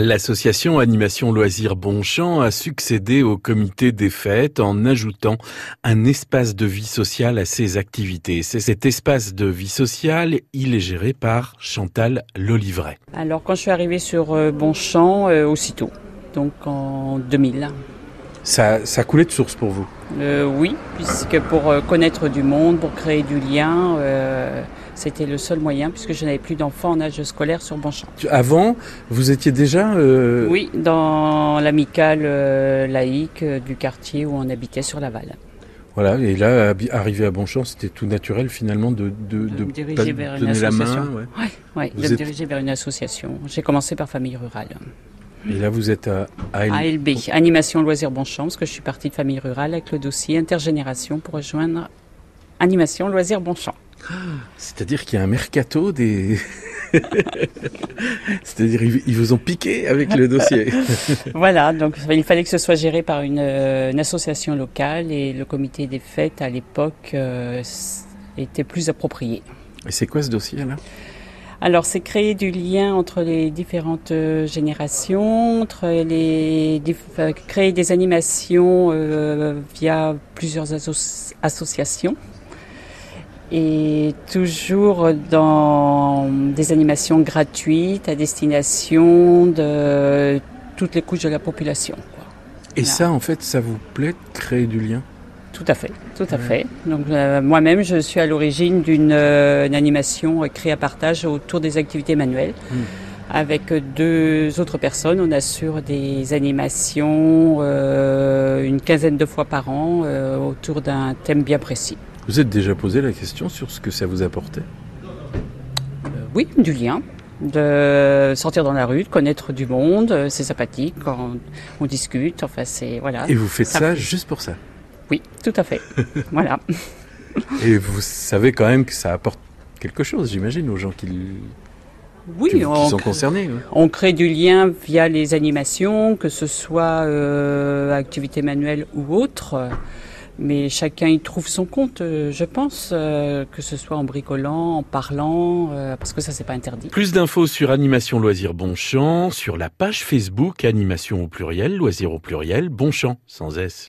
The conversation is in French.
L'association Animation Loisirs Bonchamp a succédé au comité des fêtes en ajoutant un espace de vie sociale à ses activités. C'est cet espace de vie sociale, il est géré par Chantal Lolivret. Alors quand je suis arrivée sur euh, Bonchamp, euh, aussitôt, donc en 2000. Ça, ça coulait de source pour vous? Euh, Oui, puisque pour connaître du monde, pour créer du lien, euh, c'était le seul moyen, puisque je n'avais plus d'enfants en âge scolaire sur Bonchamp. Avant, vous étiez déjà... Euh... Oui, dans l'amicale euh, laïque euh, du quartier où on habitait sur Laval. Voilà, et là, arrivé à Bonchamp, c'était tout naturel finalement de, de, de, de diriger vers une association. Ouais. Ouais, ouais, de êtes... me diriger vers une association. J'ai commencé par famille rurale. Et là, vous êtes à ALB. ALB, Animation Loisirs Bonchamp, parce que je suis partie de famille rurale avec le dossier intergénération pour rejoindre Animation Loisirs Bonchamp. C'est-à-dire qu'il y a un mercato des. C'est-à-dire ils vous ont piqué avec le dossier. voilà, donc il fallait que ce soit géré par une, une association locale et le comité des fêtes à l'époque euh, était plus approprié. Et c'est quoi ce dossier là? Alors, c'est créer du lien entre les différentes générations, entre les, créer des animations euh, via plusieurs asso associations et toujours dans des animations gratuites à destination de toutes les couches de la population. Quoi. Et voilà. ça, en fait, ça vous plaît de créer du lien? Tout à fait, tout à ouais. fait. Donc euh, moi-même, je suis à l'origine d'une euh, animation créée à partage autour des activités manuelles. Mmh. Avec deux autres personnes, on assure des animations euh, une quinzaine de fois par an euh, autour d'un thème bien précis. Vous êtes déjà posé la question sur ce que ça vous apportait? Euh, Oui, du lien. De sortir dans la rue, de connaître du monde, c'est sympathique quand on, on, discute. Enfin, c'est voilà. Et vous faites ça, ça juste pour ça? Oui, tout à fait. voilà. Et vous savez quand même que ça apporte quelque chose, j'imagine, aux gens qui oui, qui, on, qui sont concernés. Oui. On crée du lien via les animations, que ce soit euh, activité manuelle ou autre. Mais chacun y trouve son compte, je pense, euh, que ce soit en bricolant, en parlant, euh, parce que ça, c'est pas interdit. Plus d'infos sur Animation Loisirs Bonchamp, sur la page Facebook Animation au pluriel, Loisirs au pluriel, Bonchamp, sans S.